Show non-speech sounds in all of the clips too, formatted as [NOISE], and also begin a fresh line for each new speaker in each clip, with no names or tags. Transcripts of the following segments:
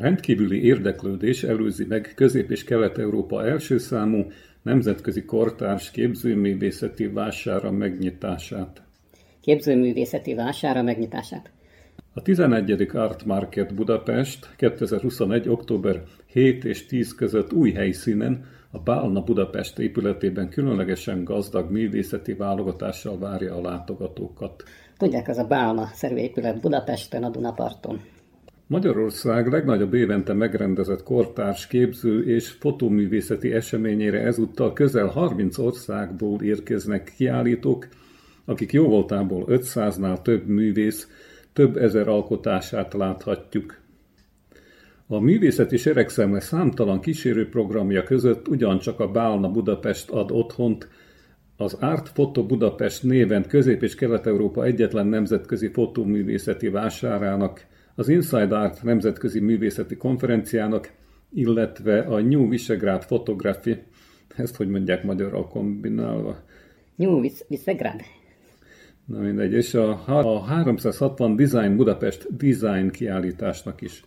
Rendkívüli érdeklődés előzi meg Közép- és Kelet-Európa első számú nemzetközi kortárs képzőművészeti vására megnyitását.
Képzőművészeti vására megnyitását.
A 11. Art Market Budapest 2021. október 7 és 10 között új helyszínen, a Bálna Budapest épületében különlegesen gazdag művészeti válogatással várja a látogatókat.
Tudják, az a Bálna-szerű épület Budapesten, a Dunaparton.
Magyarország legnagyobb évente megrendezett kortárs képző és fotóművészeti eseményére ezúttal közel 30 országból érkeznek kiállítók, akik jóvoltából 500-nál több művész, több ezer alkotását láthatjuk. A művészeti seregszemle számtalan kísérő programja között ugyancsak a Bálna Budapest ad otthont, az Art Foto Budapest néven Közép- és Kelet-Európa egyetlen nemzetközi fotóművészeti vásárának, az Inside Art nemzetközi művészeti konferenciának, illetve a New Visegrád Photography, ezt hogy mondják magyarul kombinálva?
New Visegrád.
Na mindegy, és a, a 360 Design Budapest Design kiállításnak is.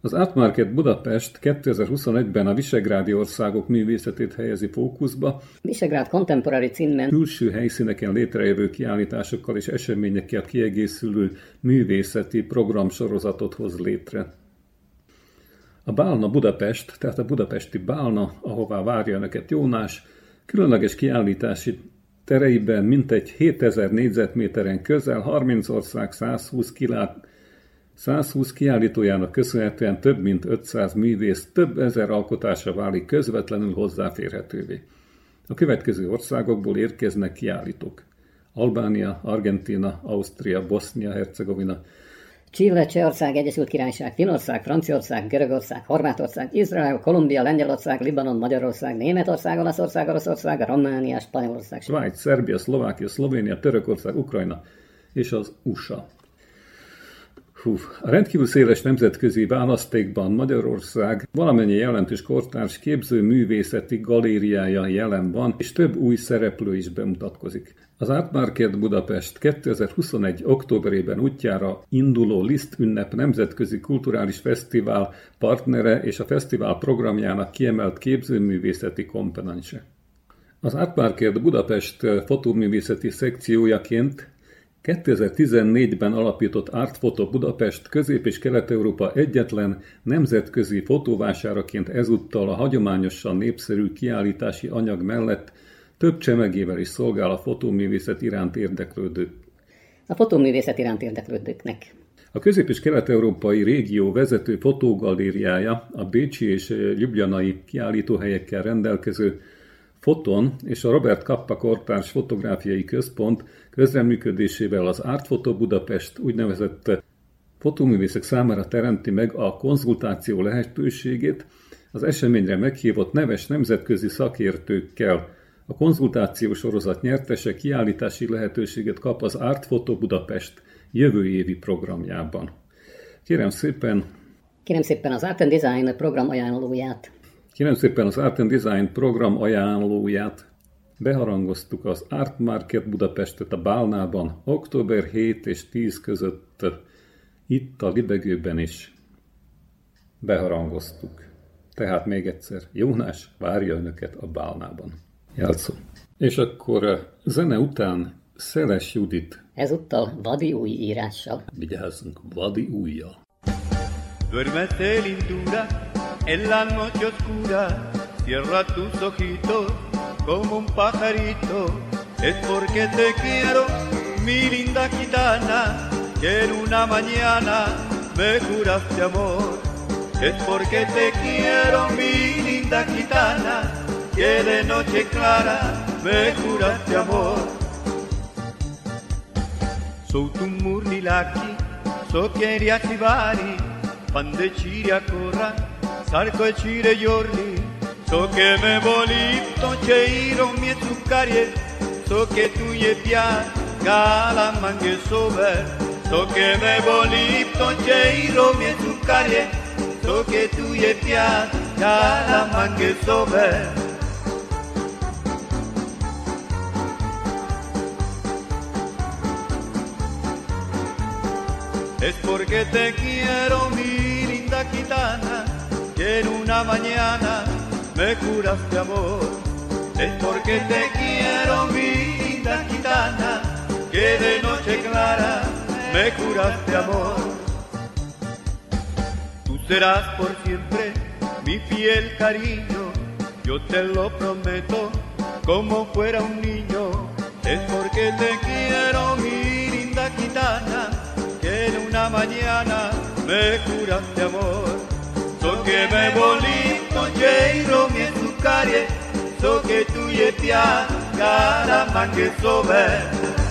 Az Art Market Budapest 2021-ben a visegrádi országok művészetét helyezi fókuszba.
Visegrád Contemporary címmel
külső helyszíneken létrejövő kiállításokkal és eseményekkel kiegészülő művészeti programsorozatot hoz létre. A Bálna Budapest, tehát a budapesti Bálna, ahová várja önöket Jónás, különleges kiállítási tereiben mintegy 7000 négyzetméteren közel 30 ország 120 kilát 120 kiállítójának köszönhetően több mint 500 művész több ezer alkotása válik közvetlenül hozzáférhetővé. A következő országokból érkeznek kiállítók. Albánia, Argentina, Ausztria, Bosznia-Hercegovina,
Chile, Csehország, Egyesült Királyság, Finország, Franciaország, Görögország, Horvátország, Izrael, Kolumbia, Lengyelország, Libanon, Magyarország, Németország, Olaszország, Oroszország, Románia, Spanyolország,
Svájc, Szerbia, Szlovákia, Szlovénia, Törökország, Ukrajna és az USA. Hú, a rendkívül széles nemzetközi választékban Magyarország valamennyi jelentős kortárs képző művészeti galériája jelen van, és több új szereplő is bemutatkozik. Az Art Market Budapest 2021. októberében útjára induló Liszt ünnep nemzetközi kulturális fesztivál partnere és a fesztivál programjának kiemelt képzőművészeti komponense. Az Art Market Budapest fotóművészeti szekciójaként 2014-ben alapított Artfoto Budapest Közép- és Kelet-Európa egyetlen nemzetközi fotóvásáraként ezúttal a hagyományosan népszerű kiállítási anyag mellett több csemegével is szolgál a fotóművészet iránt érdeklődők.
A fotóművészet iránt érdeklődőknek.
A közép- és kelet-európai régió vezető fotógalériája a bécsi és ljubljanai kiállítóhelyekkel rendelkező Foton és a Robert Kappa Kortárs Fotográfiai Központ közreműködésével az Art Photo Budapest úgynevezett fotóművészek számára teremti meg a konzultáció lehetőségét, az eseményre meghívott neves nemzetközi szakértőkkel. A konzultáció sorozat nyertese kiállítási lehetőséget kap az Art Photo Budapest jövő évi programjában. Kérem szépen,
Kérem szépen az Art and Design program ajánlóját.
Kérem szépen az Art and Design program ajánlóját. Beharangoztuk az Art Market Budapestet a Bálnában október 7 és 10 között itt a Libegőben is. Beharangoztuk. Tehát még egyszer, Jónás várja önöket a Bálnában. Jelszó. És akkor eh, zene után Szeles Judit.
Ezúttal vadi új írással.
Vigyázzunk, vadi újjal.
Duérmete lindura en la noche oscura, cierra tus ojitos como un pajarito, es porque te quiero, mi linda gitana, que en una mañana me juraste amor. Es porque te quiero, mi linda gitana, que de noche clara me juraste amor. So tu murnilaki, so queria chivari, pande ciria corra, sarco e cire giorni, so che me volito ceiro mie zuccarie, so che tu je pia, gala manche sober, so che me volito ceiro mie zuccarie, so che tu je pia, gala manche sober. Es porque te quiero, mi linda gitana, que en una mañana me juraste amor. Es porque te quiero, mi linda gitana, que de noche clara me juraste amor. Tú serás por siempre mi fiel cariño, yo te lo prometo como fuera un niño. Es porque te quiero, mi linda gitana en una mañana me juraste amor so que me boli konjeiro mi sukare so que tuye pia cara mangue sobe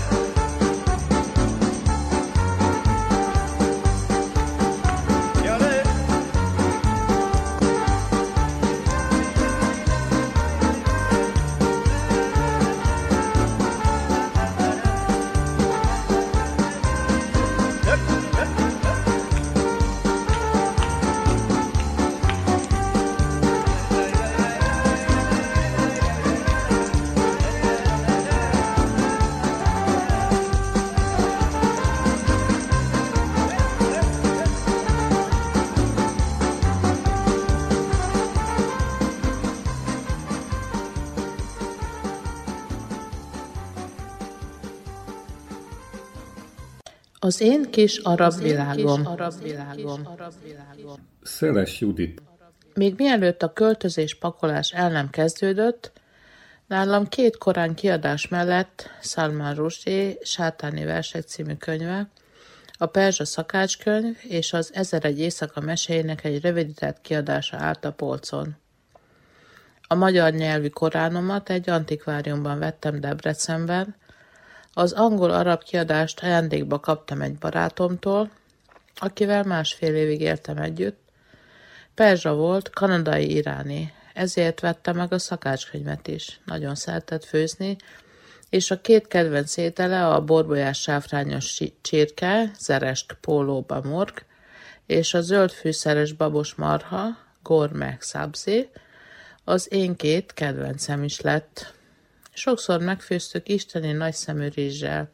Az én kis arab világom.
Szeles Judit.
Még mielőtt a költözés-pakolás el nem kezdődött, nálam két korán kiadás mellett Salman Rushdie Sátáni versek című könyve, a Perzsa szakácskönyv és az Ezer egy éjszaka meséinek egy rövidített kiadása állt a polcon. A magyar nyelvű koránomat egy antikváriumban vettem Debrecenben, az angol-arab kiadást ajándékba kaptam egy barátomtól, akivel másfél évig éltem együtt. Perzsa volt, kanadai iráni, ezért vettem meg a szakácskönyvet is. Nagyon szeretett főzni, és a két kedvenc étele a borbolyás sáfrányos csirke, zeresk pólóba morg, és a zöld fűszeres babos marha, gormek szabzi, az én két kedvencem is lett. Sokszor megfőztük isteni nagyszemű rizssel.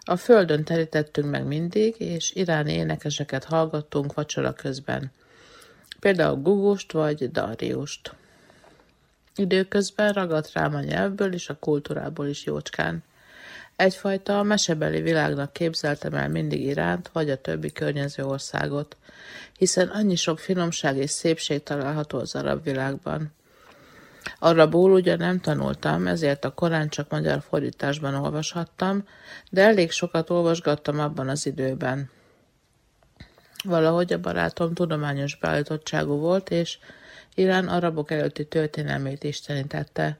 A földön terítettünk meg mindig, és iráni énekeseket hallgattunk vacsora közben. Például Gugust vagy Dariust. Időközben ragadt rám a nyelvből és a kultúrából is jócskán. Egyfajta mesebeli világnak képzeltem el mindig Iránt, vagy a többi környező országot, hiszen annyi sok finomság és szépség található az arab világban. Arabul ugyan nem tanultam, ezért a korán csak magyar fordításban olvashattam, de elég sokat olvasgattam abban az időben. Valahogy a barátom tudományos beállítottságú volt, és Irán arabok előtti történelmét istenítette,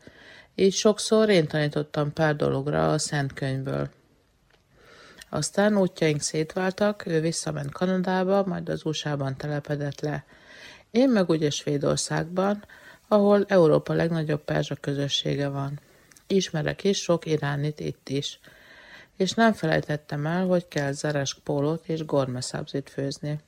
így sokszor én tanítottam pár dologra a Szent Könyvből. Aztán útjaink szétváltak, ő visszament Kanadába, majd az USA-ban telepedett le. Én meg ugye Svédországban, ahol Európa legnagyobb perzsa közössége van. Ismerek is sok iránit itt is. És nem felejtettem el, hogy kell zeresk pólót és gormeszabzit főzni.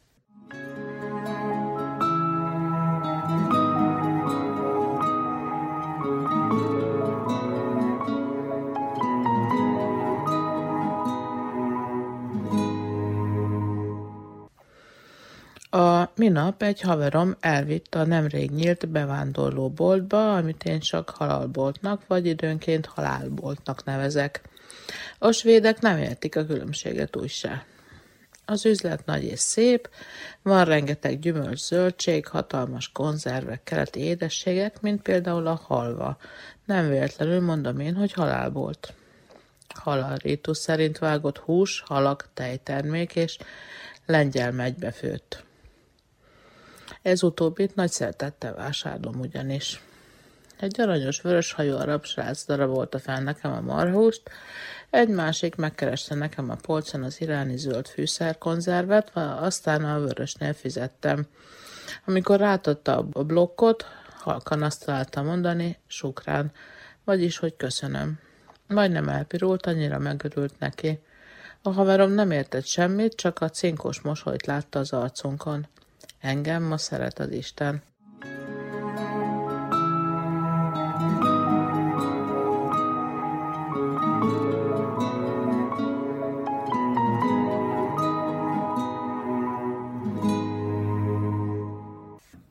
Minap egy haverom elvitt a nemrég nyílt bevándorlóboltba, amit én csak halalboltnak, vagy időnként halálboltnak nevezek. A svédek nem értik a különbséget úgy. Az üzlet nagy és szép, van rengeteg gyümölcs, zöldség, hatalmas konzervek, keleti édességek, mint például a halva. Nem véletlenül mondom én, hogy halálbolt. Halal rítus szerint vágott hús, halak, tejtermék és lengyel megybefőtt. Ez utóbbit nagy szeretettel vásárlom ugyanis. Egy aranyos vöröshajú arab srác darabolta fel nekem a marhúst, egy másik megkereste nekem a polcon az iráni zöld fűszerkonzervet, aztán a vörösnél fizettem. Amikor rátadta a blokkot, halkan azt találta mondani, sukrán, vagyis, hogy köszönöm. Majdnem elpirult, annyira megörült neki. A haverom nem értett semmit, csak a cinkos mosolyt látta az arcunkon. Engem ma szeret az Isten.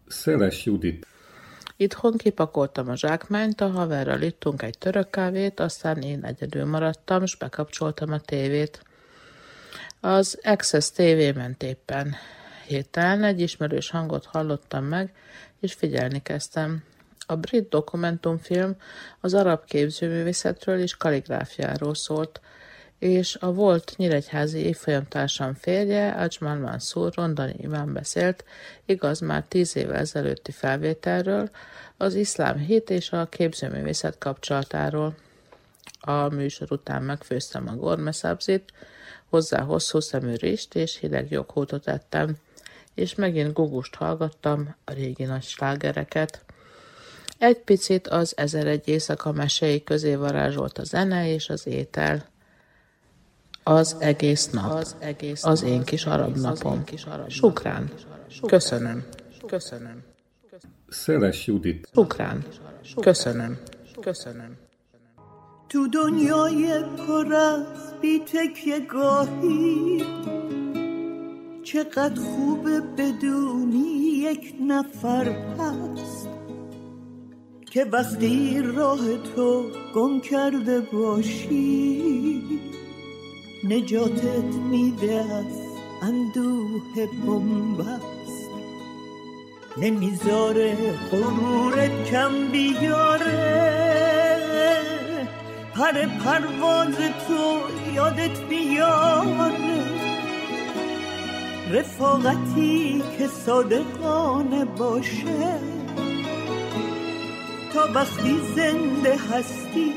Szeles Judit.
Itthon kipakoltam a zsákmányt, a haverral ittunk egy török kávét, aztán én egyedül maradtam, és bekapcsoltam a tévét. Az Access TV ment éppen. Héten egy ismerős hangot hallottam meg, és figyelni kezdtem. A brit dokumentumfilm az arab képzőművészetről és kaligráfiáról szólt, és a volt nyíregyházi évfolyamtársam férje, Ajmal Mansur Rondani Imán beszélt, igaz már tíz évvel ezelőtti felvételről, az iszlám hit és a képzőművészet kapcsolatáról. A műsor után megfőztem a gormeszabzit, hozzá hosszú szemű rist és hideg joghótot ettem, és megint gugust hallgattam a régi nagy slágereket. Egy picit az ezer egy éjszaka meséi közé varázsolt a zene és az étel. Az egész nap. Az, egész az én kis arab napom. Sukrán. Köszönöm. Köszönöm.
Szeles Judit.
Sukrán. Köszönöm. Köszönöm.
تو دنیای پر از بی گاهی چقدر خوبه بدونی یک نفر هست که وقتی راه تو گم کرده باشی نجاتت میده از اندوه بمبست نمی‌ذاره غرورت کم بیاره. پر پرواز تو یادت بیاره. رفاقتی که صادقانه باشه. تا وقتی زنده هستی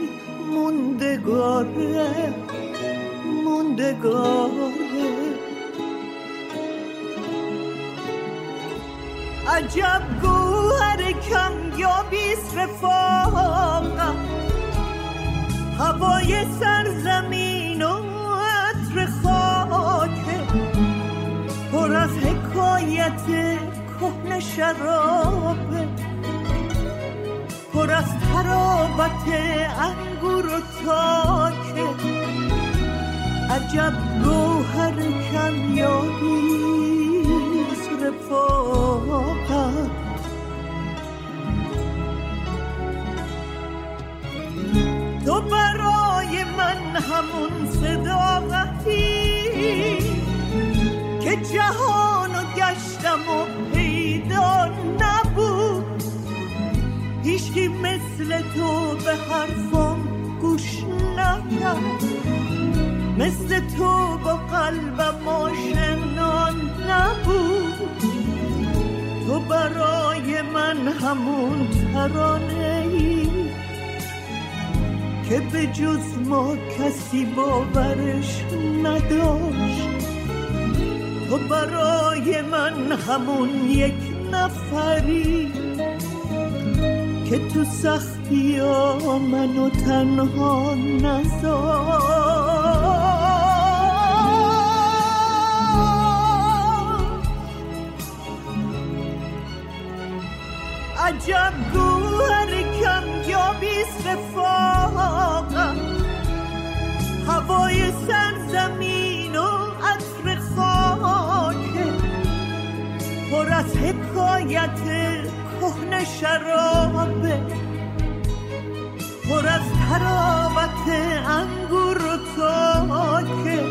موندگاره موندگاره. عجب گوهر کم یا بیس رفاقم. هوای سرزمین حکایت کهن شرابه پر از ترابت انگور و تاکه عجب گوهر کمیابیست رفاقت تو برای من همون صداقتی که جهان گشتم و پیدا نبود. هیچکی مثل تو به حرفم گوش نکرد. مثل تو با قلبم آشنا نبود. تو برای من همون ترانه ای که به جز ما کسی باورش نداشت. تو برای من همون یک نفری که تو سختی منو تنها نزار. عجب گوهر کم یا بیست رفاقم. هوای سرزمین حکایت کهن شرابه پر از تراوت انگور و تاکه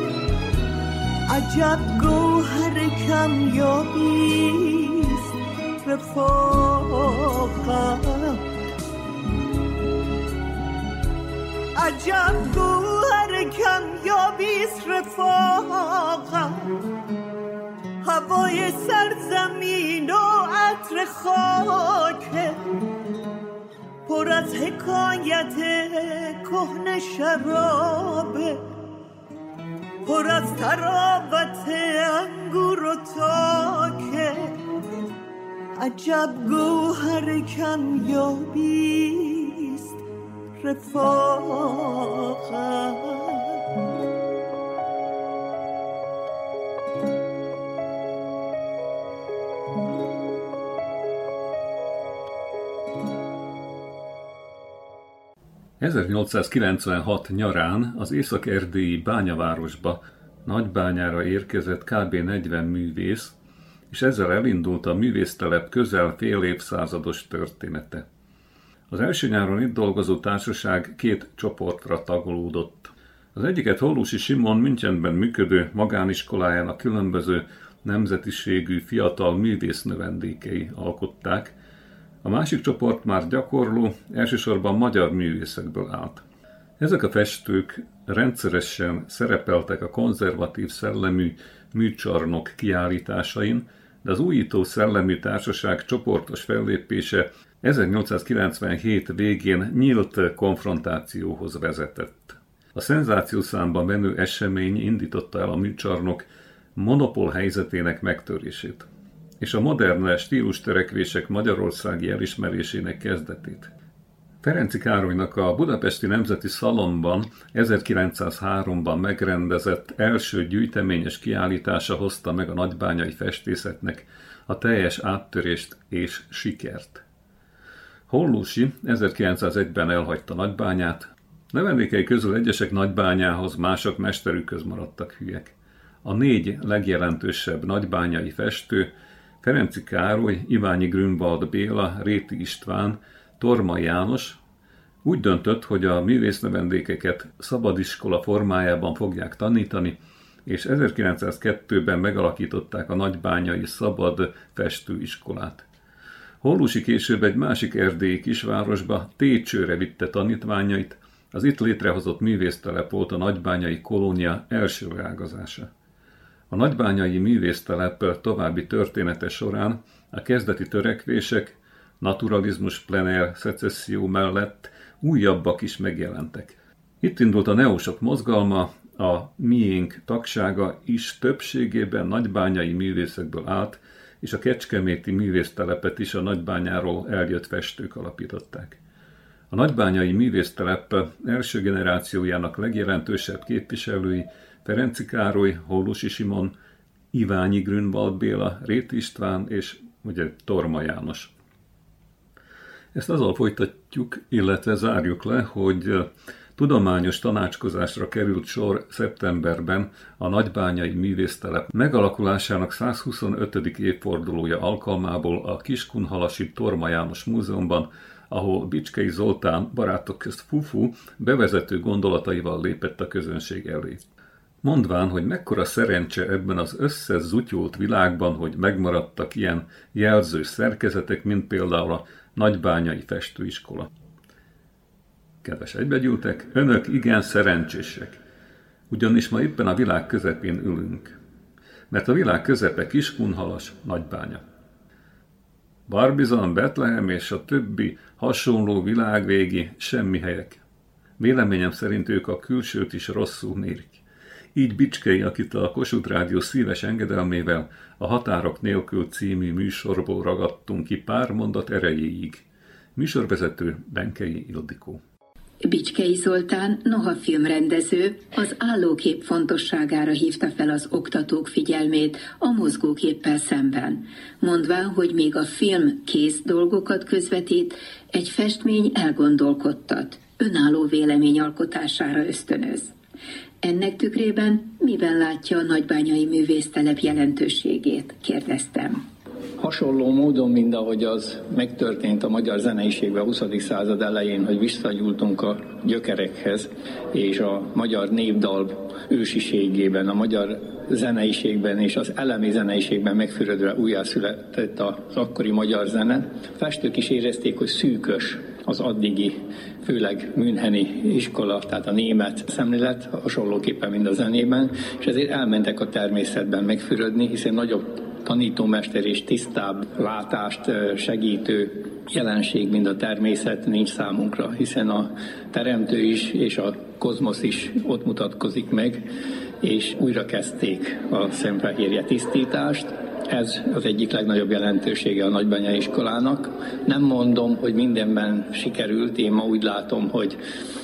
عجب گوهر کم یا بیست رفاقم عجب گوهر کم یا بیست رفاقم هوای سرزمین و عطر خاکه پر از حکایت کهن شرابه پر از ترابت انگور و تاکه عجب گوهر کم یابیست رفاقت.
1896 nyarán az észak-erdélyi bányavárosba Nagybányára érkezett kb. 40 művész, és ezzel elindult a művésztelep közel fél évszázados története. Az első nyáron itt dolgozó társaság két csoportra tagolódott. Az egyiket Hollusi Simon Münchenben működő magániskolájának különböző nemzetiségű fiatal művész növendékei alkották, a másik csoport már gyakorló, elsősorban magyar művészekből állt. Ezek a festők rendszeresen szerepeltek a konzervatív szellemű műcsarnok kiállításain, de az újító szellemű társaság csoportos fellépése 1897 végén nyílt konfrontációhoz vezetett. A szenzációszámba menő esemény indította el a műcsarnok monopól helyzetének megtörését és a modern stílus törekvések magyarországi elismerésének kezdetét. Ferenci Károlynak a Budapesti Nemzeti Szalonban 1903-ban megrendezett első gyűjteményes kiállítása hozta meg a nagybányai festészetnek a teljes áttörést és sikert. Hollúsi 1901-ben elhagyta Nagybányát, növendékei közül egyesek Nagybányához, mások mesterükhöz maradtak hülyek. A négy legjelentősebb nagybányai festő Ferenci Károly, Iványi Grünwald Béla, Réti István, Torma János úgy döntött, hogy a művésznövendékeket szabadiskola formájában fogják tanítani, és 1902-ben megalakították a nagybányai szabad festőiskolát. Hollusi később egy másik erdélyi kisvárosba, Técsőre vitte tanítványait, az itt létrehozott művésztelep volt a nagybányai kolónia első ágazása. A nagybányai művésztelep további története során a kezdeti törekvések, naturalizmus plenér szecesszió mellett újabbak is megjelentek. Itt indult a neósok mozgalma, a miénk tagsága is többségében nagybányai művészekből állt, és a kecskeméti művésztelepet is a nagybányáról eljött festők alapították. A nagybányai művésztelep első generációjának legjelentősebb képviselői Ferenci Károly, Hollusi Simon, Iványi Grünwald Béla, Rét István és ugye Torma János. Ezt azzal folytatjuk, illetve zárjuk le, hogy tudományos tanácskozásra került sor szeptemberben a Nagybányai Művésztelep megalakulásának 125. évfordulója alkalmából a Kiskunhalasi Torma János Múzeumban, ahol Bicskei Zoltán barátok közt Fufu bevezető gondolataival lépett a közönség elé. Mondván, hogy mekkora szerencse ebben az összezutyolt világban, hogy megmaradtak ilyen jelzős szerkezetek, mint például a nagybányai festőiskola. Kedves egybegyűltek, önök igen szerencsések, ugyanis ma éppen a világ közepén ülünk, mert a világ közepe Kiskunhalas, Nagybánya. Barbizon, Betlehem és a többi hasonló világvégi semmi helyek. Véleményem szerint ők a külsőt is rosszul mérik. Így Bicskei, akit a Kossuth Rádió szíves engedelmével a Határok nélkül című műsorból ragadtunk ki pár mondat erejéig. Műsorvezető Benkei Ildikó.
Bicskei Zoltán, noha filmrendező, az állókép fontosságára hívta fel az oktatók figyelmét a mozgóképpel szemben, mondván, hogy még a film kész dolgokat közvetít, egy festmény elgondolkodtat, önálló vélemény alkotására ösztönöz. Ennek tükrében miben látja a nagybányai művésztelep jelentőségét? Kérdeztem.
Hasonló módon, mint ahogy az megtörtént a magyar zeneiségben a 20. század elején, hogy visszagyúltunk a gyökerekhez, és a magyar népdal ősiségében, a magyar zeneiségben és az elemi zeneiségben megfürödve újjászületett az akkori magyar zene. Festők is érezték, hogy szűkös az addigi, főleg Müncheni iskola, tehát a német szemlélet, hasonlóképpen, mint a zenében, és ezért elmentek a természetben megfürödni, hiszen nagyobb tanítómester és tisztább látást segítő jelenség, mint a természet nincs számunkra, hiszen a teremtő is és a kozmosz is ott mutatkozik meg, és újra kezdték a szemfehérje tisztítást, ez az egyik legnagyobb jelentősége a nagybányai iskolának. Nem mondom, hogy mindenben sikerült, én ma úgy látom, hogy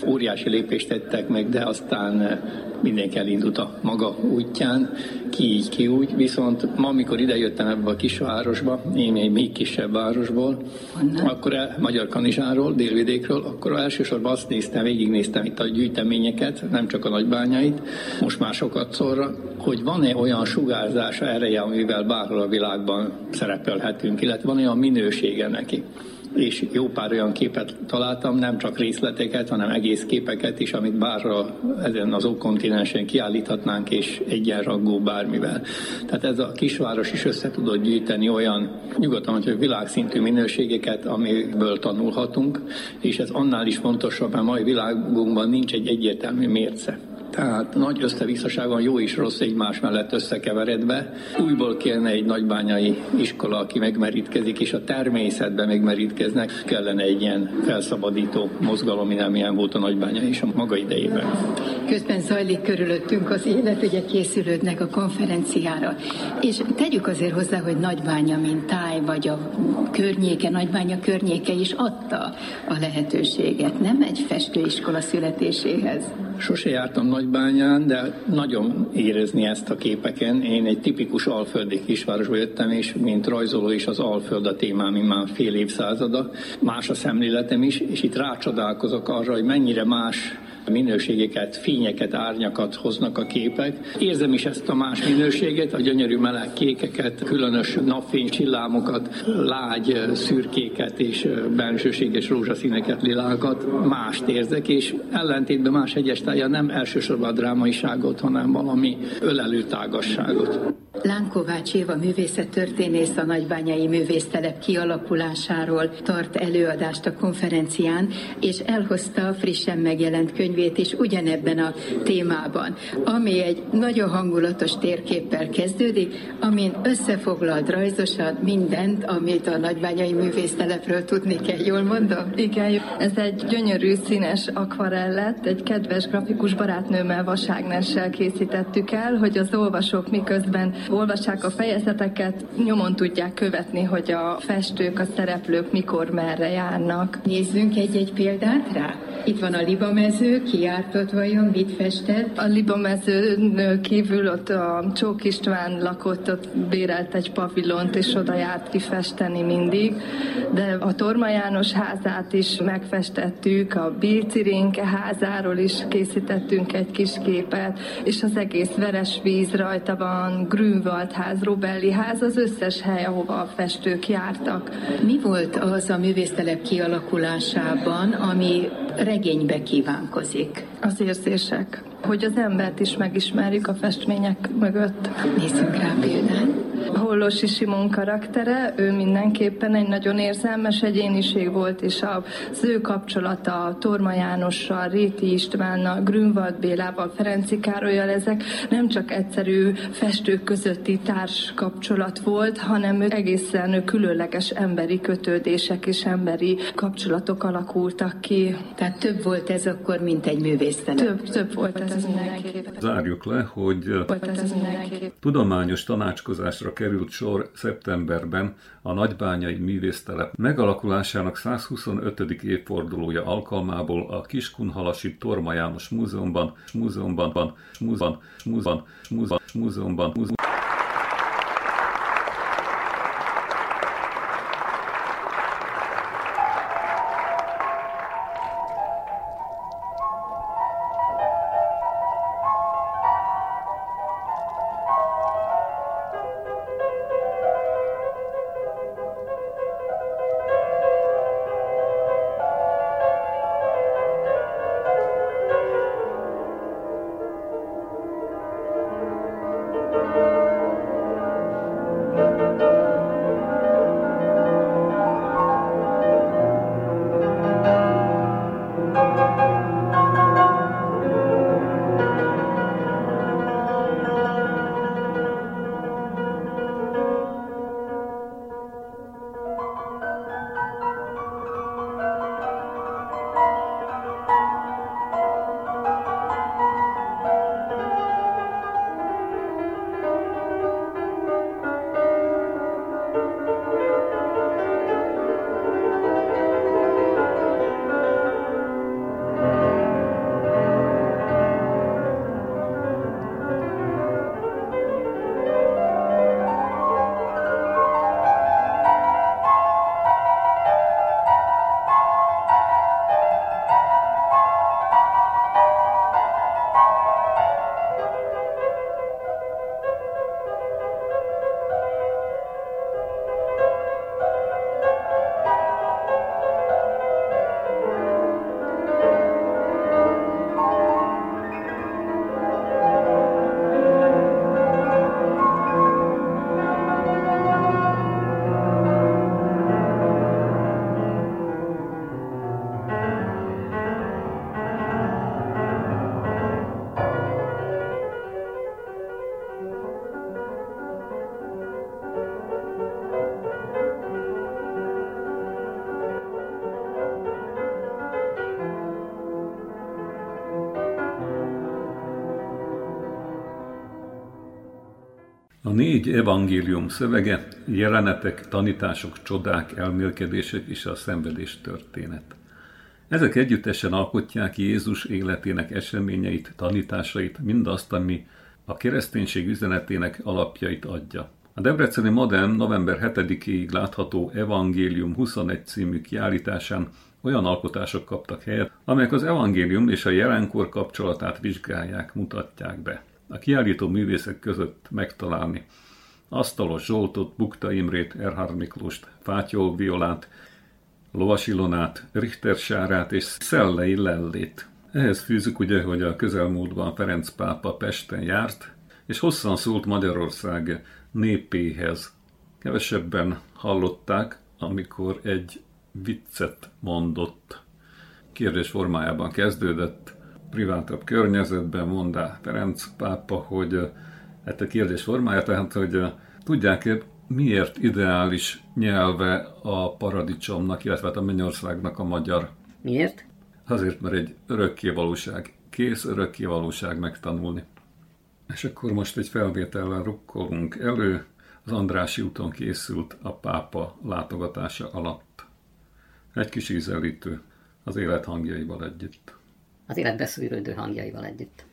óriási lépést tettek meg, de aztán mindenki elindult a maga útján, ki így, ki úgy, viszont ma, amikor idejöttem ebbe a kisvárosba, én egy még kisebb városból, Honnan? akkor el, Magyar Kanizsáról, délvidékről, akkor elsősorban azt néztem, végignéztem itt a gyűjteményeket, nem csak a nagybányait, most már sokat szorra, hogy van-e olyan sugárzása ereje, amivel bárhol a világban szerepelhetünk, illetve van-e olyan minősége neki és jó pár olyan képet találtam, nem csak részleteket, hanem egész képeket is, amit bárra ezen az ókontinensen kiállíthatnánk, és egyenrangú bármivel. Tehát ez a kisváros is össze tudott gyűjteni olyan nyugodtan, hogy világszintű minőségeket, amiből tanulhatunk, és ez annál is fontosabb, mert mai világunkban nincs egy egyértelmű mérce. Tehát nagy összevisszaság van, jó és rossz egymás mellett összekeveredve. Újból kellene egy nagybányai iskola, aki megmerítkezik, és a természetben megmerítkeznek. Kellene egy ilyen felszabadító mozgalom, nem ilyen volt a nagybánya és a maga idejében.
Közben zajlik körülöttünk az élet, ugye készülődnek a konferenciára. És tegyük azért hozzá, hogy Nagybánya, mint táj, vagy a környéke, Nagybánya környéke is adta a lehetőséget, nem egy festőiskola születéséhez.
Sose jártam Nagybányán, de nagyon érezni ezt a képeken. Én egy tipikus alföldi kisvárosba jöttem, és mint rajzoló is az Alföld a témám már fél évszázada. Más a szemléletem is, és itt rácsodálkozok arra, hogy mennyire más minőségeket, fényeket, árnyakat hoznak a képek. Érzem is ezt a más minőséget, a gyönyörű meleg kékeket, különös napfény csillámokat, lágy szürkéket és bensőséges rózsaszíneket, lilákat, mást érzek, és ellentétben más egyes nem elsősorban a drámaiságot, hanem valami ölelő tágasságot.
Lánkovács Éva művészettörténész a Nagybányai Művésztelep kialakulásáról tart előadást a konferencián, és elhozta a frissen megjelent könyvét is ugyanebben a témában, ami egy nagyon hangulatos térképpel kezdődik, amin összefoglalt rajzosan mindent, amit a Nagybányai Művésztelepről tudni kell. Jól mondom?
Igen, ez egy gyönyörű színes akvarellet, egy kedves grafikus barátnőmmel, Vaságnessel készítettük el, hogy az olvasók miközben olvassák a fejezeteket, nyomon tudják követni, hogy a festők, a szereplők mikor, merre járnak.
Nézzünk egy-egy példát rá. Itt van a libamező, kiártott vajon, mit festett?
A libamezőn kívül ott a Csók István lakott, ott bérelt egy pavilont, és oda járt kifesteni mindig, de a Torma János házát is megfestettük, a Bilcirinke házáról is készítettünk egy kis képet, és az egész veres víz rajta van, Grünwald ház, Robelli ház, az összes hely, ahova a festők jártak.
Mi volt az a művésztelep kialakulásában, ami regénybe kívánkozik?
Az érzések, hogy az embert is megismerjük a festmények mögött.
Nézzünk rá példát.
Hollósi Simon karaktere, ő mindenképpen egy nagyon érzelmes egyéniség volt, és az ő kapcsolata Torma Jánossal, Réti Istvánnal, Grünwald Bélával, Ferenci Károlyal, ezek nem csak egyszerű festők közötti társ kapcsolat volt, hanem egészen különleges emberi kötődések és emberi kapcsolatok alakultak ki.
Tehát több volt ez akkor, mint egy művésztelep.
Több, több volt ez.
Zárjuk le, hogy tudományos tanácskozásra került sor szeptemberben a Nagybányai Művésztelep megalakulásának 125. évfordulója alkalmából a Kiskunhalasi Torma János Múzeumban, múzeumban, múzeumban, múzeumban, múzeumban, múzeumban, múzeumban Música négy evangélium szövege jelenetek, tanítások, csodák, elmélkedések és a szenvedés történet. Ezek együttesen alkotják Jézus életének eseményeit, tanításait, mindazt, ami a kereszténység üzenetének alapjait adja. A Debreceni Modern november 7-ig látható Evangélium 21 című kiállításán olyan alkotások kaptak helyet, amelyek az evangélium és a jelenkor kapcsolatát vizsgálják, mutatják be. A kiállító művészek között megtalálni Asztalos Zsoltot, Bukta Imrét, Erhard Miklóst, Fátyol Violát, Lovas Ilonát, Richter Sárát és Szellei Lellét. Ehhez fűzük ugye, hogy a közelmúltban Ferenc pápa Pesten járt, és hosszan szólt Magyarország népéhez. Kevesebben hallották, amikor egy viccet mondott. Kérdés formájában kezdődött, privátabb környezetben mondá Ferenc pápa, hogy hát a kérdés formája, tehát, hogy tudják-e, miért ideális nyelve a paradicsomnak, illetve hát a mennyországnak a magyar?
Miért?
Azért, mert egy örökké valóság, kész örökké valóság megtanulni. És akkor most egy felvétellel rukkolunk elő, az Andrási úton készült a pápa látogatása alatt. Egy kis ízelítő az élet hangjaival együtt.
Az életbe szűrődő hangjaival együtt.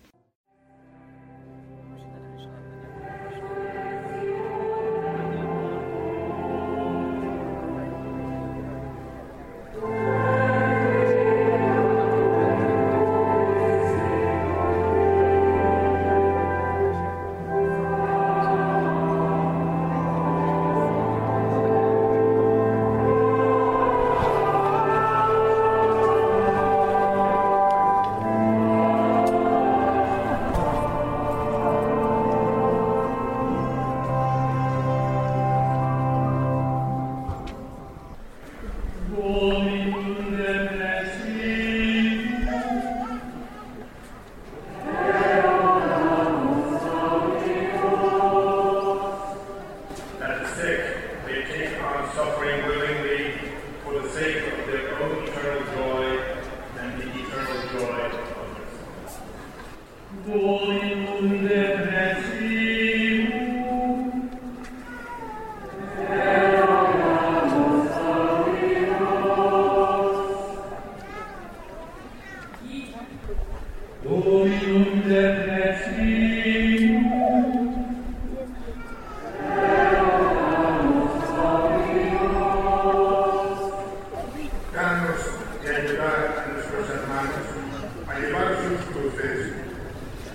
a elevarsi in successo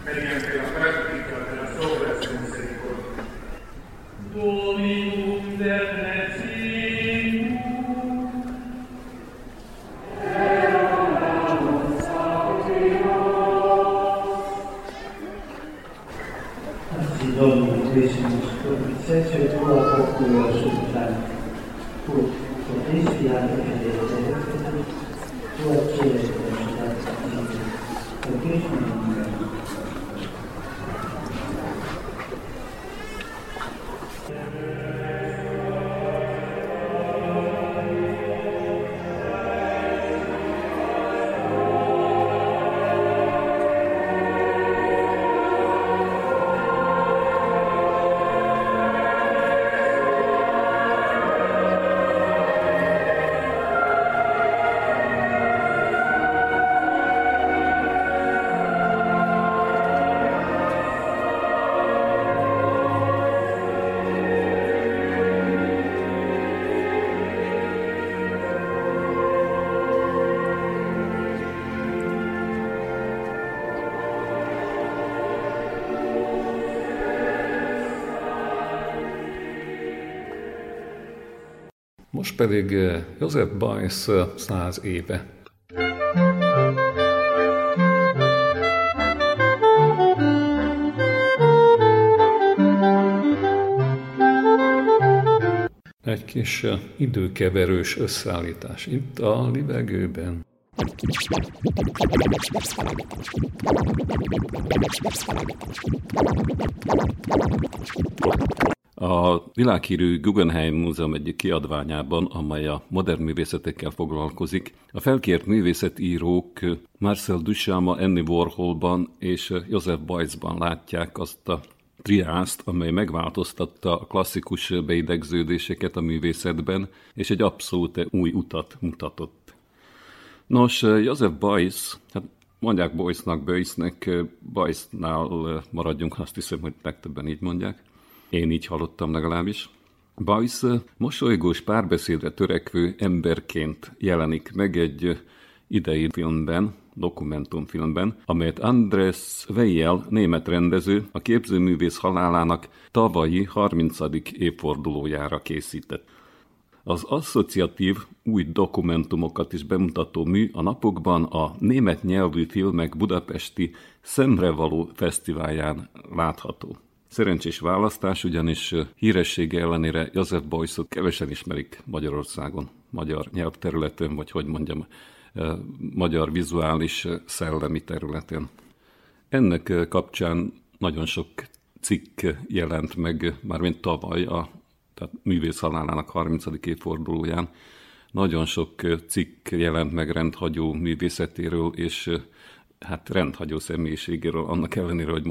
mediante la pratica della sovrazione misericordia. Domino. Pedig eh, Joseph Bajsz eh, száz éve. Egy kis eh, időkeverős összeállítás itt a libegőben. A világhírű Guggenheim Múzeum egyik kiadványában, amely a modern művészetekkel foglalkozik, a felkért művészetírók Marcel Duchamp, Andy Warholban és Joseph Beuysban látják azt a triászt, amely megváltoztatta a klasszikus beidegződéseket a művészetben, és egy abszolút új utat mutatott. Nos, József Bajsz, hát mondják Bajsznak, Bajsznek, Bajsznál maradjunk, azt hiszem, hogy legtöbben így mondják. Én így hallottam legalábbis. Bajsz mosolygós párbeszédre törekvő emberként jelenik meg egy idei filmben, dokumentumfilmben, amelyet Andres Weijel, német rendező, a képzőművész halálának tavalyi 30. évfordulójára készített. Az asszociatív új dokumentumokat is bemutató mű a napokban a német nyelvű filmek budapesti Szemrevaló fesztiválján látható. Szerencsés választás, ugyanis híressége ellenére József Beuysot kevesen ismerik Magyarországon, magyar nyelvterületen, vagy hogy mondjam, magyar vizuális szellemi területen. Ennek kapcsán nagyon sok cikk jelent meg, mármint tavaly, a tehát művész halálának 30. évfordulóján. Nagyon sok cikk jelent meg rendhagyó művészetéről, és hát rendhagyó személyiségéről, annak ellenére, hogy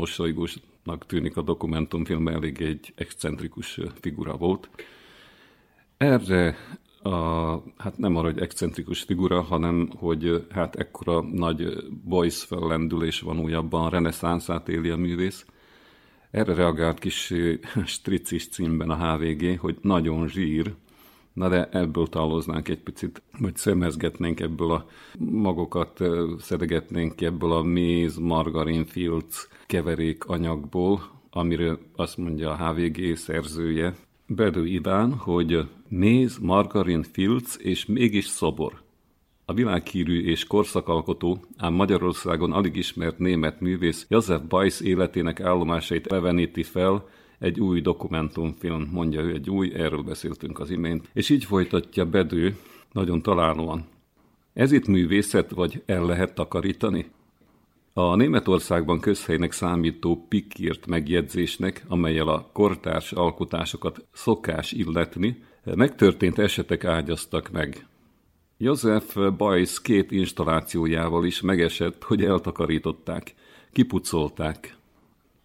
mosolygósnak tűnik a dokumentumfilm, elég egy excentrikus figura volt. Erre a, hát nem arra, hogy excentrikus figura, hanem hogy hát ekkora nagy boys fellendülés van újabban, reneszánszát éli a művész. Erre reagált kis [LAUGHS] stricis címben a HVG, hogy nagyon zsír, na de ebből taloznánk egy picit, vagy szemezgetnénk ebből a magokat, szedegetnénk ebből a méz, margarin, filc keverék anyagból, amiről azt mondja a HVG szerzője, Bedő Iván, hogy méz, margarin, filc és mégis szobor. A világhírű és korszakalkotó, ám Magyarországon alig ismert német művész József Bajsz életének állomásait leveníti fel egy új dokumentumfilm, mondja ő, egy új, erről beszéltünk az imént, és így folytatja Bedő, nagyon találóan. Ez itt művészet, vagy el lehet takarítani? A Németországban közhelynek számító pikírt megjegyzésnek, amelyel a kortárs alkotásokat szokás illetni, megtörtént esetek ágyaztak meg. József Bajsz két installációjával is megesett, hogy eltakarították, kipucolták.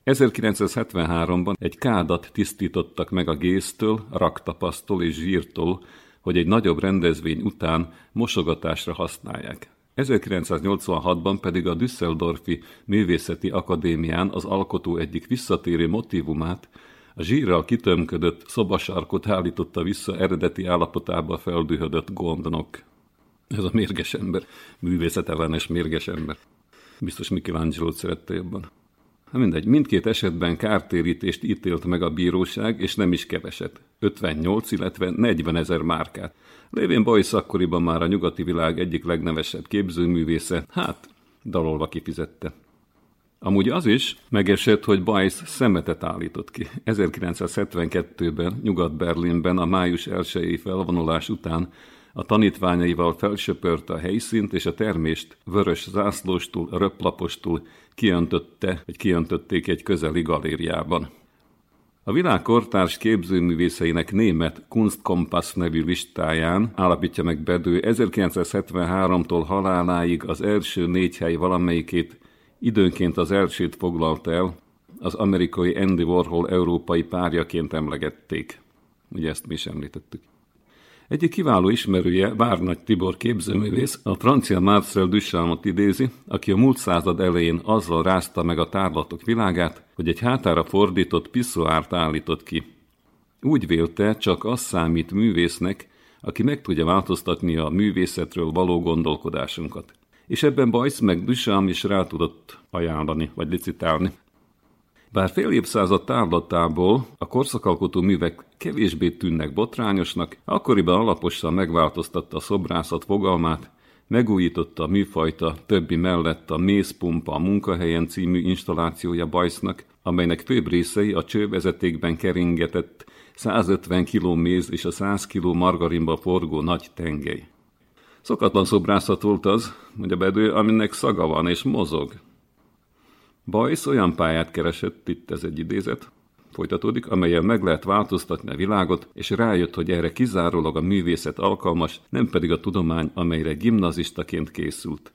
1973-ban egy kádat tisztítottak meg a géztől, raktapasztól és zsírtól, hogy egy nagyobb rendezvény után mosogatásra használják. 1986-ban pedig a Düsseldorfi Művészeti Akadémián az alkotó egyik visszatérő motivumát, a zsírral kitömködött szobasarkot állította vissza eredeti állapotába feldühödött gondnok. Ez a mérges ember, művészetellenes mérges ember. Biztos michelangelo szerette jobban. Na mindegy, mindkét esetben kártérítést ítélt meg a bíróság, és nem is keveset. 58, illetve 40 ezer márkát. Lévén Bajsz akkoriban már a nyugati világ egyik legnevesebb képzőművésze, hát dalolva kifizette. Amúgy az is megesett, hogy Bajsz szemetet állított ki. 1972-ben Nyugat-Berlinben a május 1 felvonulás után a tanítványaival felsöpörte a helyszínt, és a termést vörös zászlóstól, röplapostól kiöntötte, vagy kiöntötték egy közeli galériában. A világ kortárs képzőművészeinek német Kunstkompass nevű listáján állapítja meg Bedő 1973-tól haláláig az első négy hely valamelyikét időnként az elsőt foglalta el, az amerikai Andy Warhol európai párjaként emlegették. Ugye ezt mi is említettük. Egyik kiváló ismerője, Várnagy Tibor képzőművész, a francia Marcel Duchamp idézi, aki a múlt század elején azzal rázta meg a tárlatok világát, hogy egy hátára fordított piszoárt állított ki. Úgy vélte, csak az számít művésznek, aki meg tudja változtatni a művészetről való gondolkodásunkat. És ebben Bajsz meg Duchamp is rá tudott ajánlani, vagy licitálni. Bár fél évszázad távlatából a korszakalkotó művek kevésbé tűnnek botrányosnak, akkoriban alaposan megváltoztatta a szobrászat fogalmát, megújította a műfajta többi mellett a Mészpumpa a munkahelyen című installációja Bajsznak, amelynek főbb részei a csővezetékben keringetett 150 kg méz és a 100 kg margarinba forgó nagy tengely. Szokatlan szobrászat volt az, mondja Bedő, aminek szaga van és mozog, Bajsz olyan pályát keresett, itt ez egy idézet, folytatódik, amelyel meg lehet változtatni a világot, és rájött, hogy erre kizárólag a művészet alkalmas, nem pedig a tudomány, amelyre gimnazistaként készült.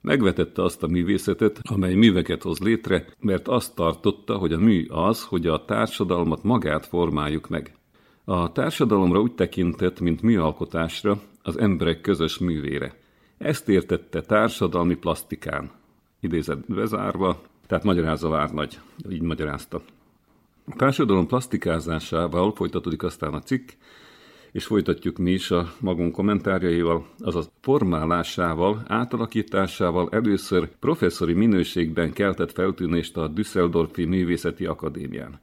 Megvetette azt a művészetet, amely műveket hoz létre, mert azt tartotta, hogy a mű az, hogy a társadalmat magát formáljuk meg. A társadalomra úgy tekintett, mint műalkotásra, az emberek közös művére. Ezt értette társadalmi plastikán. Idézet bezárva, tehát magyarázza Várnagy, így magyarázta. A társadalom plastikázásával folytatódik aztán a cikk, és folytatjuk mi is a magunk kommentárjaival, azaz formálásával, átalakításával először professzori minőségben keltett feltűnést a Düsseldorfi Művészeti Akadémián.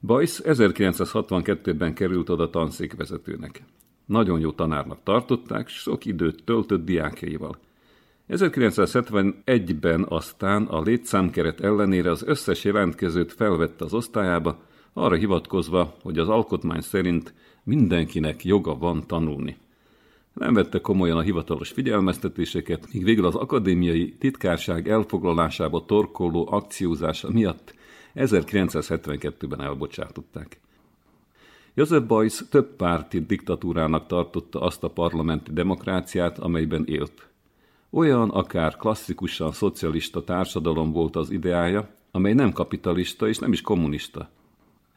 Bajsz 1962-ben került oda tanszékvezetőnek. Nagyon jó tanárnak tartották, sok időt töltött diákjaival. 1971-ben aztán a létszámkeret ellenére az összes jelentkezőt felvette az osztályába, arra hivatkozva, hogy az alkotmány szerint mindenkinek joga van tanulni. Nem vette komolyan a hivatalos figyelmeztetéseket, míg végül az akadémiai titkárság elfoglalásába torkoló akciózása miatt 1972-ben elbocsátották. Joseph Beuys több párti diktatúrának tartotta azt a parlamenti demokráciát, amelyben élt. Olyan akár klasszikusan szocialista társadalom volt az ideája, amely nem kapitalista és nem is kommunista.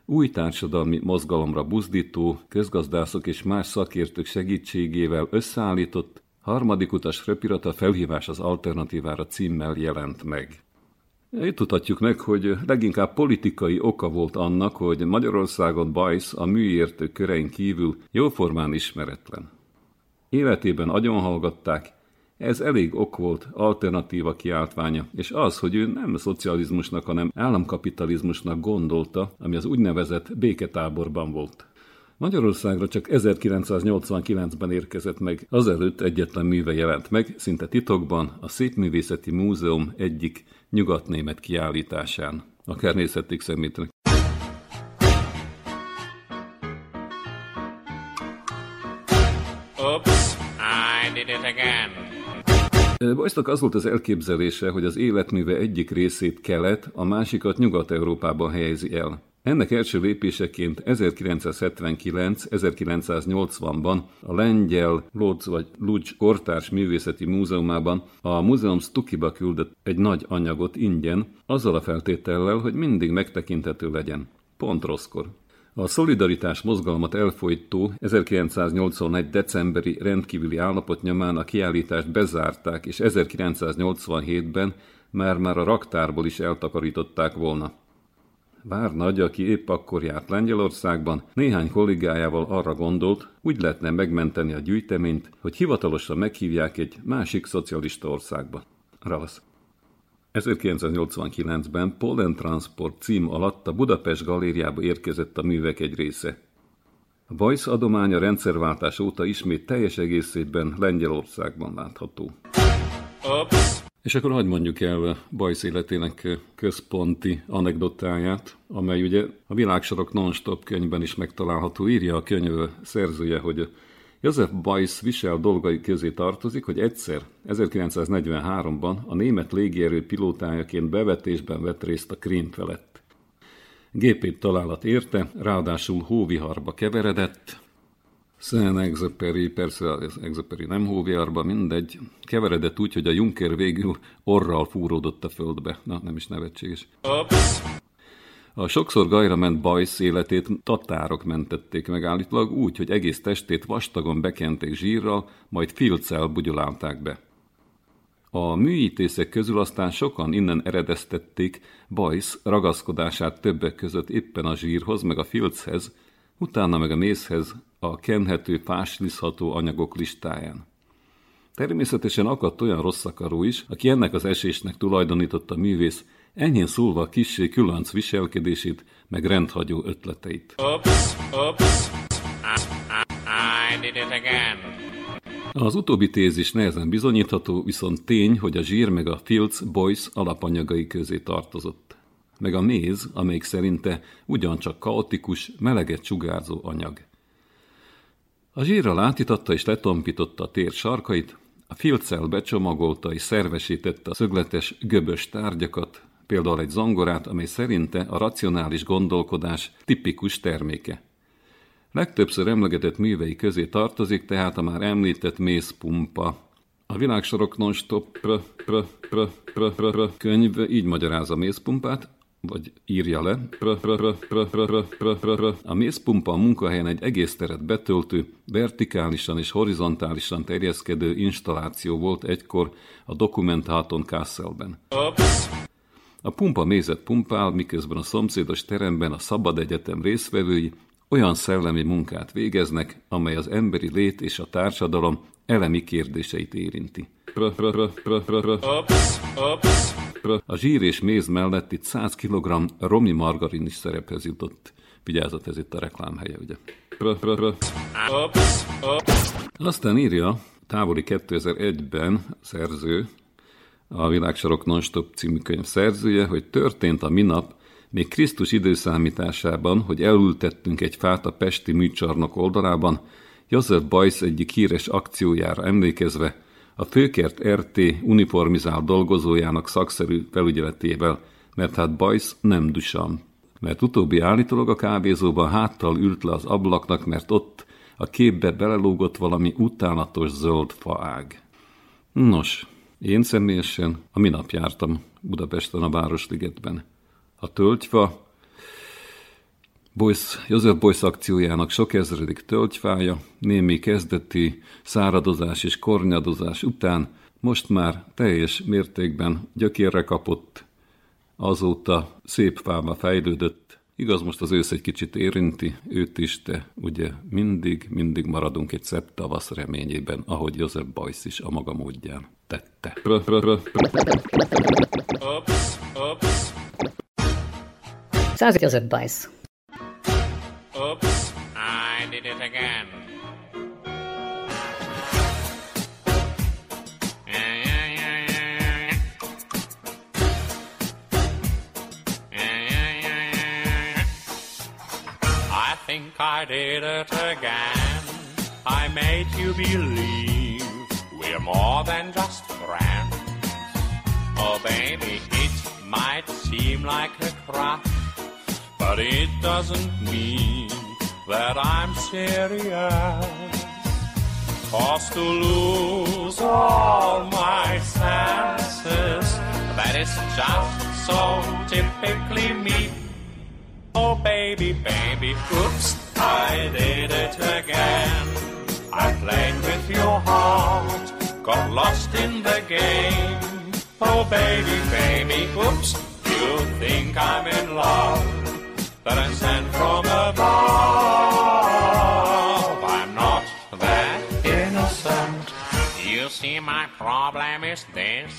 Új társadalmi mozgalomra buzdító, közgazdászok és más szakértők segítségével összeállított harmadik utas röpirata felhívás az alternatívára címmel jelent meg. Itt tudhatjuk meg, hogy leginkább politikai oka volt annak, hogy Magyarországon Bajsz a műértő körein kívül jóformán ismeretlen. Életében agyonhallgatták, ez elég ok volt alternatíva kiáltványa, és az, hogy ő nem szocializmusnak, hanem államkapitalizmusnak gondolta, ami az úgynevezett béketáborban volt. Magyarországra csak 1989-ben érkezett meg, azelőtt egyetlen műve jelent meg, szinte titokban, a Szépművészeti Múzeum egyik nyugatnémet kiállításán. Akár nézhették szemétnek. Bajsznak az volt az elképzelése, hogy az életműve egyik részét kelet, a másikat Nyugat-Európában helyezi el. Ennek első lépéseként 1979-1980-ban a lengyel Lodz vagy Ludzs Kortárs Művészeti Múzeumában a múzeum Stukiba küldött egy nagy anyagot ingyen, azzal a feltétellel, hogy mindig megtekinthető legyen. Pont rosszkor. A szolidaritás mozgalmat elfolytó 1981. decemberi rendkívüli állapot nyomán a kiállítást bezárták, és 1987-ben már-már a raktárból is eltakarították volna. Várnagy, aki épp akkor járt Lengyelországban, néhány kollégájával arra gondolt, úgy lehetne megmenteni a gyűjteményt, hogy hivatalosan meghívják egy másik szocialista országba. Ravasz. 1989-ben Polen Transport cím alatt a Budapest galériába érkezett a művek egy része. A Bajsz adománya rendszerváltás óta ismét teljes egészében Lengyelországban látható.
Oops.
És akkor hagyd mondjuk el Bajsz életének központi anekdotáját, amely ugye a Világsorok non-stop könyvben is megtalálható. Írja a könyv szerzője, hogy József Bajsz visel dolgai közé tartozik, hogy egyszer, 1943-ban a német légierő pilótájaként bevetésben vett részt a Krím felett. Gépét találat érte, ráadásul hóviharba keveredett, Szent Exuperi, persze az Exuperi nem hóviharba, mindegy, keveredett úgy, hogy a Juncker végül orral fúródott a földbe. Na, nem is nevetséges.
Oops.
A sokszor gajra ment Bajsz életét tatárok mentették meg állítólag úgy, hogy egész testét vastagon bekenték zsírral, majd filccel bugyolálták be. A műítészek közül aztán sokan innen eredeztették Bajsz ragaszkodását többek között éppen a zsírhoz, meg a filchez, utána meg a mézhez a kenhető, fáslizható anyagok listáján. Természetesen akadt olyan rossz akaró is, aki ennek az esésnek tulajdonította művész Enyhén szólva kissé különc viselkedését, meg rendhagyó ötleteit.
Oops, oops, I, I, I did it again.
Az utóbbi tézis nehezen bizonyítható, viszont tény, hogy a zsír meg a filc Boyce alapanyagai közé tartozott. Meg a méz, amelyik szerinte ugyancsak kaotikus, meleget sugárzó anyag. A zsírral átitatta és letompította a tér sarkait, a filccel becsomagolta és szervesítette a szögletes, göbös tárgyakat, például egy zongorát, amely szerinte a racionális gondolkodás tipikus terméke. Legtöbbször emlegetett művei közé tartozik tehát a már említett mézpumpa. A világsorok non-stop pr, pr, pr, pr, pr, pr, könyv így magyarázza a mészpumpát, vagy írja le. Pr, pr, pr, a mézpumpa a munkahelyen egy egész teret betöltő, vertikálisan és horizontálisan terjeszkedő installáció volt egykor a Dokumentáton Kasselben. Oops. A pumpa mézet pumpál, miközben a szomszédos teremben a Szabad Egyetem részvevői olyan szellemi munkát végeznek, amely az emberi lét és a társadalom elemi kérdéseit érinti. A zsír és méz mellett itt 100 kg romi margarin is szerephez jutott. Vigyázat, ez itt a reklámhelye, ugye? Aztán írja távoli 2001-ben szerző, a Világsorok Nonstop című könyv szerzője, hogy történt a minap, még Krisztus időszámításában, hogy elültettünk egy fát a Pesti műcsarnok oldalában, József Bajsz egyik híres akciójára emlékezve, a Főkert RT uniformizált dolgozójának szakszerű felügyeletével, mert hát Bajsz nem dusam. Mert utóbbi állítólag a kávézóban háttal ült le az ablaknak, mert ott a képbe belelógott valami utálatos zöld faág. Nos, én személyesen a minap jártam Budapesten a Városligetben. A tölgyfa, Boyce, József Boyce akciójának sok ezredik tölgyfája, némi kezdeti száradozás és kornyadozás után most már teljes mértékben gyökérre kapott, azóta szép fába fejlődött. Igaz, most az ősz egy kicsit érinti őt is, de ugye mindig, mindig maradunk egy szebb tavasz reményében, ahogy József Boyce is a maga módján tette.
Oops, oops,
100 József Bajsz.
It again. I made you believe we're more than just friends. Oh, baby, it might seem like a crush, but it doesn't mean that I'm serious. Cause to lose all my senses, that is just so typically me. Oh, baby, baby, oops, I did it again. I played with your heart, got lost in the game. Oh, baby, baby, oops, you think I'm in love, But I'm sent from above. I'm not that innocent. You see, my problem is this.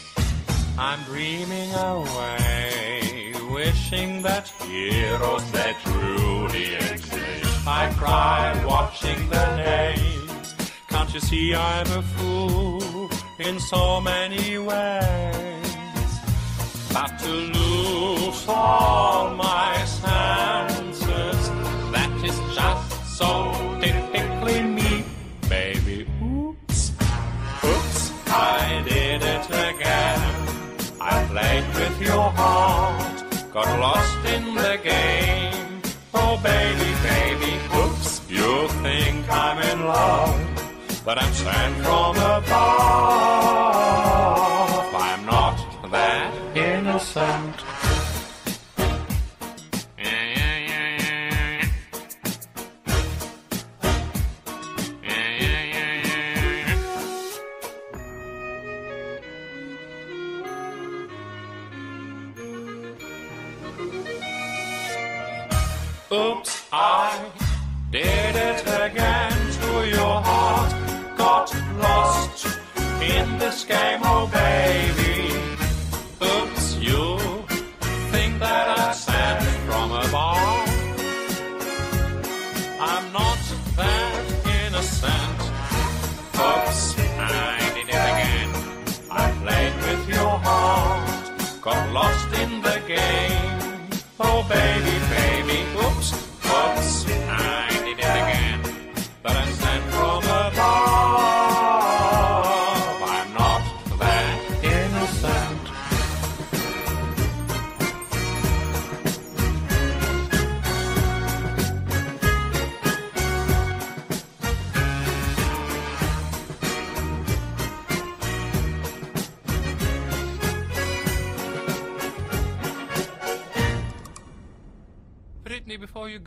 I'm dreaming away, wishing that heroes that truly exist. I cried watching the names. Can't you see I'm a fool in so many ways? But to lose all my senses, that is just so typically me, baby. Oops, oops, I did it again. I played with your heart, got lost I'm in love, but I'm sent from above.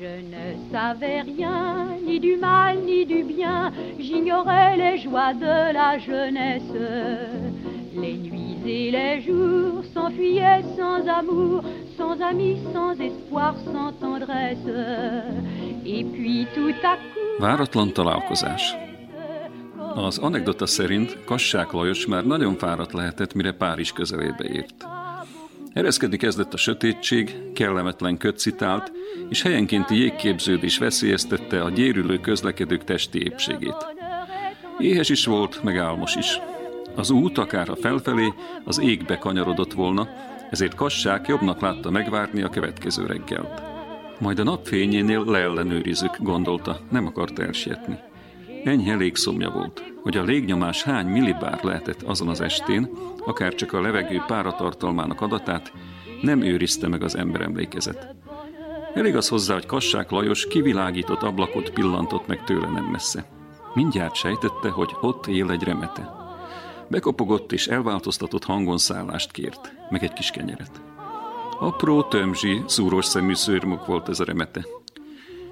Je ne savais rien, ni du mal, ni du bien. J'ignorais les joies de la jeunesse. Les nuits et les jours s'enfuyaient sans amour, sans amis, sans espoir, sans tendresse. Et puis tout à coup...
Váratlan találkozás. Az anekdota szerint Kassák Lajos már nagyon fáradt lehetett, mire Párizs közelébe ért. Ereszkedni kezdett a sötétség, kellemetlen köt citált, és helyenkénti jégképződés veszélyeztette a gyérülő közlekedők testi épségét. Éhes is volt, meg álmos is. Az út akár a felfelé, az égbe kanyarodott volna, ezért Kassák jobbnak látta megvárni a következő reggelt. Majd a napfényénél leellenőrizzük, gondolta, nem akart elsietni. Enyhe légszomja volt, hogy a légnyomás hány millibár lehetett azon az estén, akár csak a levegő páratartalmának adatát, nem őrizte meg az ember emlékezet. Elég az hozzá, hogy Kassák Lajos kivilágított ablakot pillantott meg tőle nem messze. Mindjárt sejtette, hogy ott él egy remete. Bekopogott és elváltoztatott hangon szállást kért, meg egy kis kenyeret. Apró, tömzsi, szúros szemű szőrmuk volt ez a remete.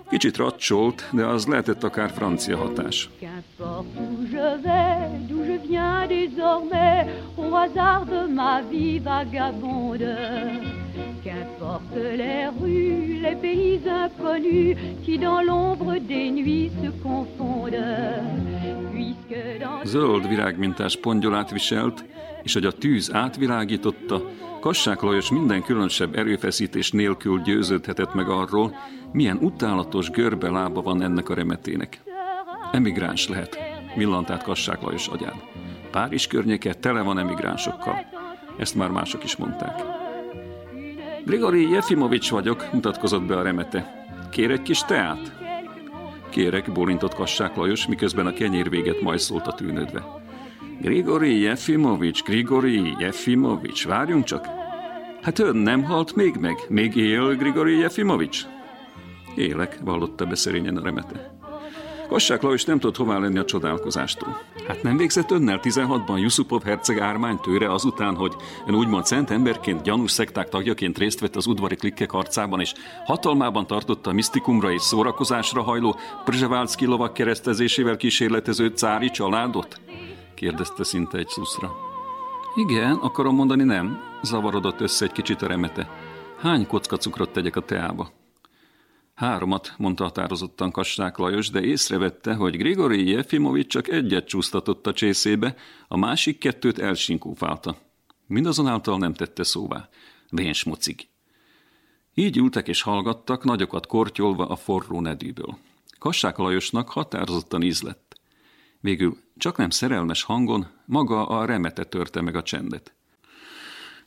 Kicsit racsolt, de az lehetett akár francia hatás.
Qu'importe Qu'importe les rues, les pays inconnus, qui dans l'ombre des nuits se confondent.
Zöld virágmintás pongyolát viselt, és hogy a tűz átvilágította, Kassák Lajos minden különösebb erőfeszítés nélkül győződhetett meg arról, milyen utálatos görbe lába van ennek a remetének. Emigráns lehet, villant át Kassák Lajos agyán. Párizs környéke tele van emigránsokkal. Ezt már mások is mondták. Grigori Jefimovics vagyok, mutatkozott be a remete. Kér egy kis teát? Kérek, bólintott Kassák Lajos, miközben a kenyér véget majszolta tűnődve. Grigori Jefimovics, Grigori Jefimovics, várjunk csak. Hát ön nem halt még meg? Még él Grigori Jefimovics? Élek, vallotta be szerényen a remete. Kassák Lajos nem tudott hová lenni a csodálkozástól. Hát nem végzett önnel 16-ban Yusupov herceg ármány tőre azután, hogy ön úgymond szent emberként, gyanús szekták tagjaként részt vett az udvari klikkek harcában, és hatalmában tartotta a misztikumra és szórakozásra hajló Przsevalszki lovak keresztezésével kísérletező cári családot? kérdezte szinte egy szuszra. Igen, akarom mondani nem, zavarodott össze egy kicsit a remete. Hány kocka cukrot tegyek a teába? Háromat, mondta határozottan Kassák Lajos, de észrevette, hogy Grigori Jefimovics csak egyet csúsztatott a csészébe, a másik kettőt elsinkófálta. Mindazonáltal nem tette szóvá. Vén smucig. Így ültek és hallgattak, nagyokat kortyolva a forró nedűből. Kassák Lajosnak határozottan íz lett. Végül csak nem szerelmes hangon maga a remete törte meg a csendet.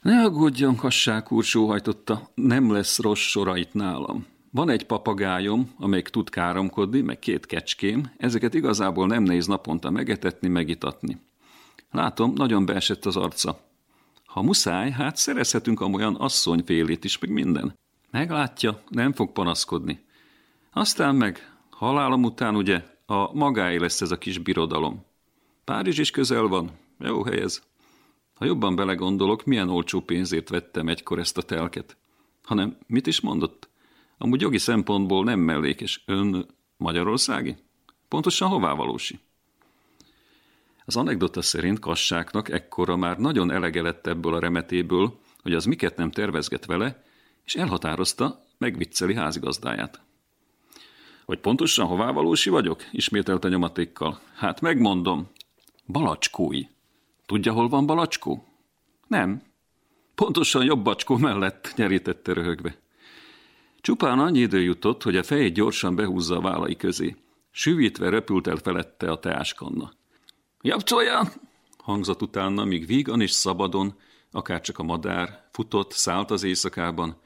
Ne aggódjon, Kassák úr, sóhajtotta, nem lesz rossz sora itt nálam. Van egy papagájom, amelyik tud káromkodni, meg két kecském, ezeket igazából nem néz naponta megetetni, megitatni. Látom, nagyon beesett az arca. Ha muszáj, hát szerezhetünk amolyan asszonyfélét is, meg minden. Meglátja, nem fog panaszkodni. Aztán meg, halálom után ugye, a magáé lesz ez a kis birodalom. Párizs is közel van, jó hely ez. Ha jobban belegondolok, milyen olcsó pénzért vettem egykor ezt a telket. Hanem mit is mondott? Amúgy jogi szempontból nem mellékes. Ön magyarországi? Pontosan hová valósi? Az anekdota szerint Kassáknak ekkora már nagyon elege lett ebből a remetéből, hogy az miket nem tervezget vele, és elhatározta, megvicceli házigazdáját. Hogy pontosan hová valósi vagyok? ismételte nyomatékkal. Hát megmondom. Balacskói. Tudja, hol van Balacskó? Nem. Pontosan jobb bacskó mellett, nyerítette röhögve. Csupán annyi idő jutott, hogy a fejét gyorsan behúzza a vállai közé. Süvítve repült el felette a teáskanna. Japcsolja! hangzott utána, míg vígan és szabadon, akárcsak a madár, futott, szállt az éjszakában,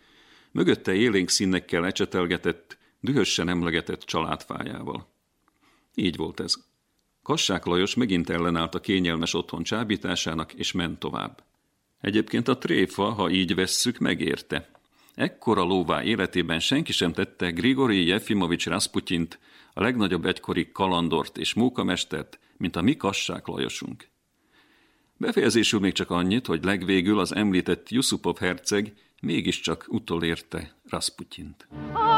mögötte élénk színekkel ecsetelgetett, dühösen emlegetett családfájával. Így volt ez. Kassák Lajos megint ellenállt a kényelmes otthon csábításának, és ment tovább. Egyébként a tréfa, ha így vesszük, megérte. Ekkora lóvá életében senki sem tette Grigori Jefimovics Rasputyint, a legnagyobb egykori kalandort és mókamestert, mint a mi Kassák Lajosunk. Befejezésül még csak annyit, hogy legvégül az említett Yusupov herceg mégiscsak utolérte Rasputyint.
Et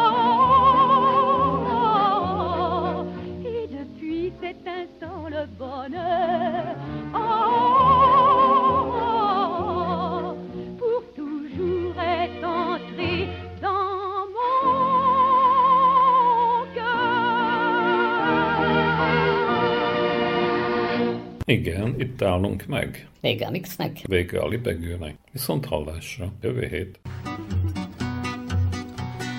Igen, itt állunk meg.
Vége a mixnek.
Vége a libegőnek. Viszont hallásra. Jövő hét.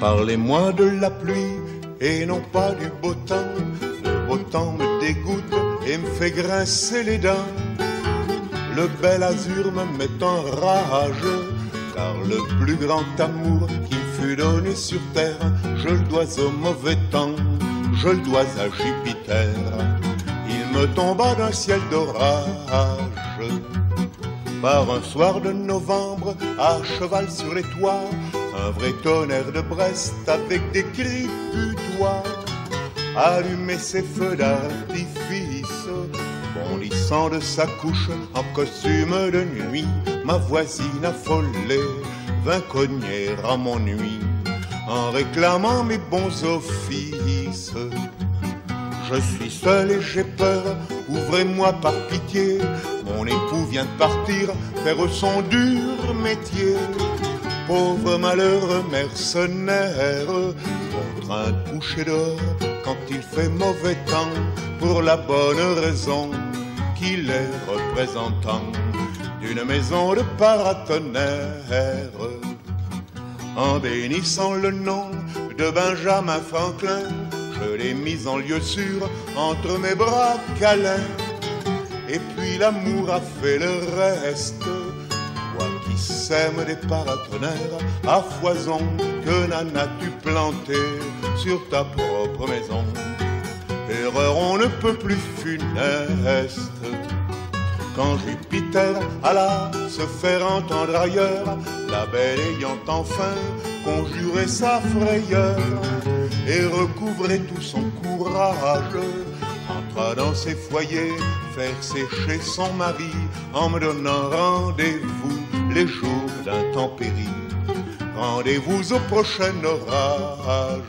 Parlez-moi de la pluie et non pas du beau temps. Le beau temps me dégoûte et me fait grincer les dents. Le bel azur me met en rage, car le plus grand amour qui me fut donné sur terre, je le dois au mauvais temps, je le dois à Jupiter. Me tomba d'un ciel d'orage. Par un soir de novembre, à cheval sur les toits, un vrai tonnerre de Brest avec des cris butois. Allumer ses feux d'artifice, bondissant de sa couche en costume de nuit, ma voisine affolée vint cogner à mon nuit en réclamant mes bons offices. Je suis seul et j'ai peur, ouvrez-moi par pitié. Mon époux vient de partir faire son dur métier. Pauvre malheureux mercenaire, contraint de coucher dehors quand il fait mauvais temps, pour la bonne raison qu'il est représentant d'une maison de paratonnerre. En bénissant le nom de Benjamin Franklin, je l'ai mis en lieu sûr entre mes bras câlins. Et puis l'amour a fait le reste. Toi qui sèmes des paratonnerres à foison, que n'en as-tu planté sur ta propre maison Erreur, on ne peut plus funeste. Quand Jupiter alla se faire entendre ailleurs, la belle ayant enfin conjuré sa frayeur et recouvré tout son courage, entra dans ses foyers faire sécher son mari en me donnant rendez-vous les jours d'intempérie. Rendez-vous au prochain orage.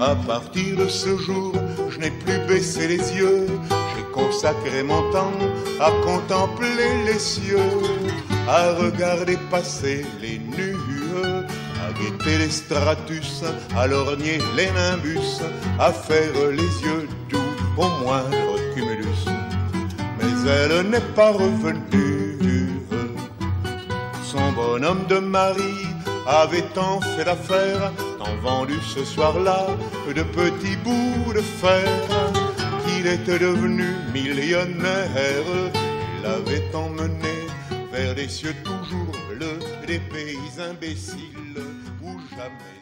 À partir de ce jour, je n'ai plus baissé les yeux, j'ai consacré mon temps à contempler les cieux, à regarder passer les nues, à guetter les stratus, à lorgner les nimbus, à faire les yeux doux au moindre cumulus. Mais elle n'est pas revenue. Son bonhomme de mari avait tant fait d'affaires, tant vendu ce soir-là de petits bouts de fer, qu'il était devenu millionnaire. Il l'avait emmené vers des cieux toujours des pays imbéciles où jamais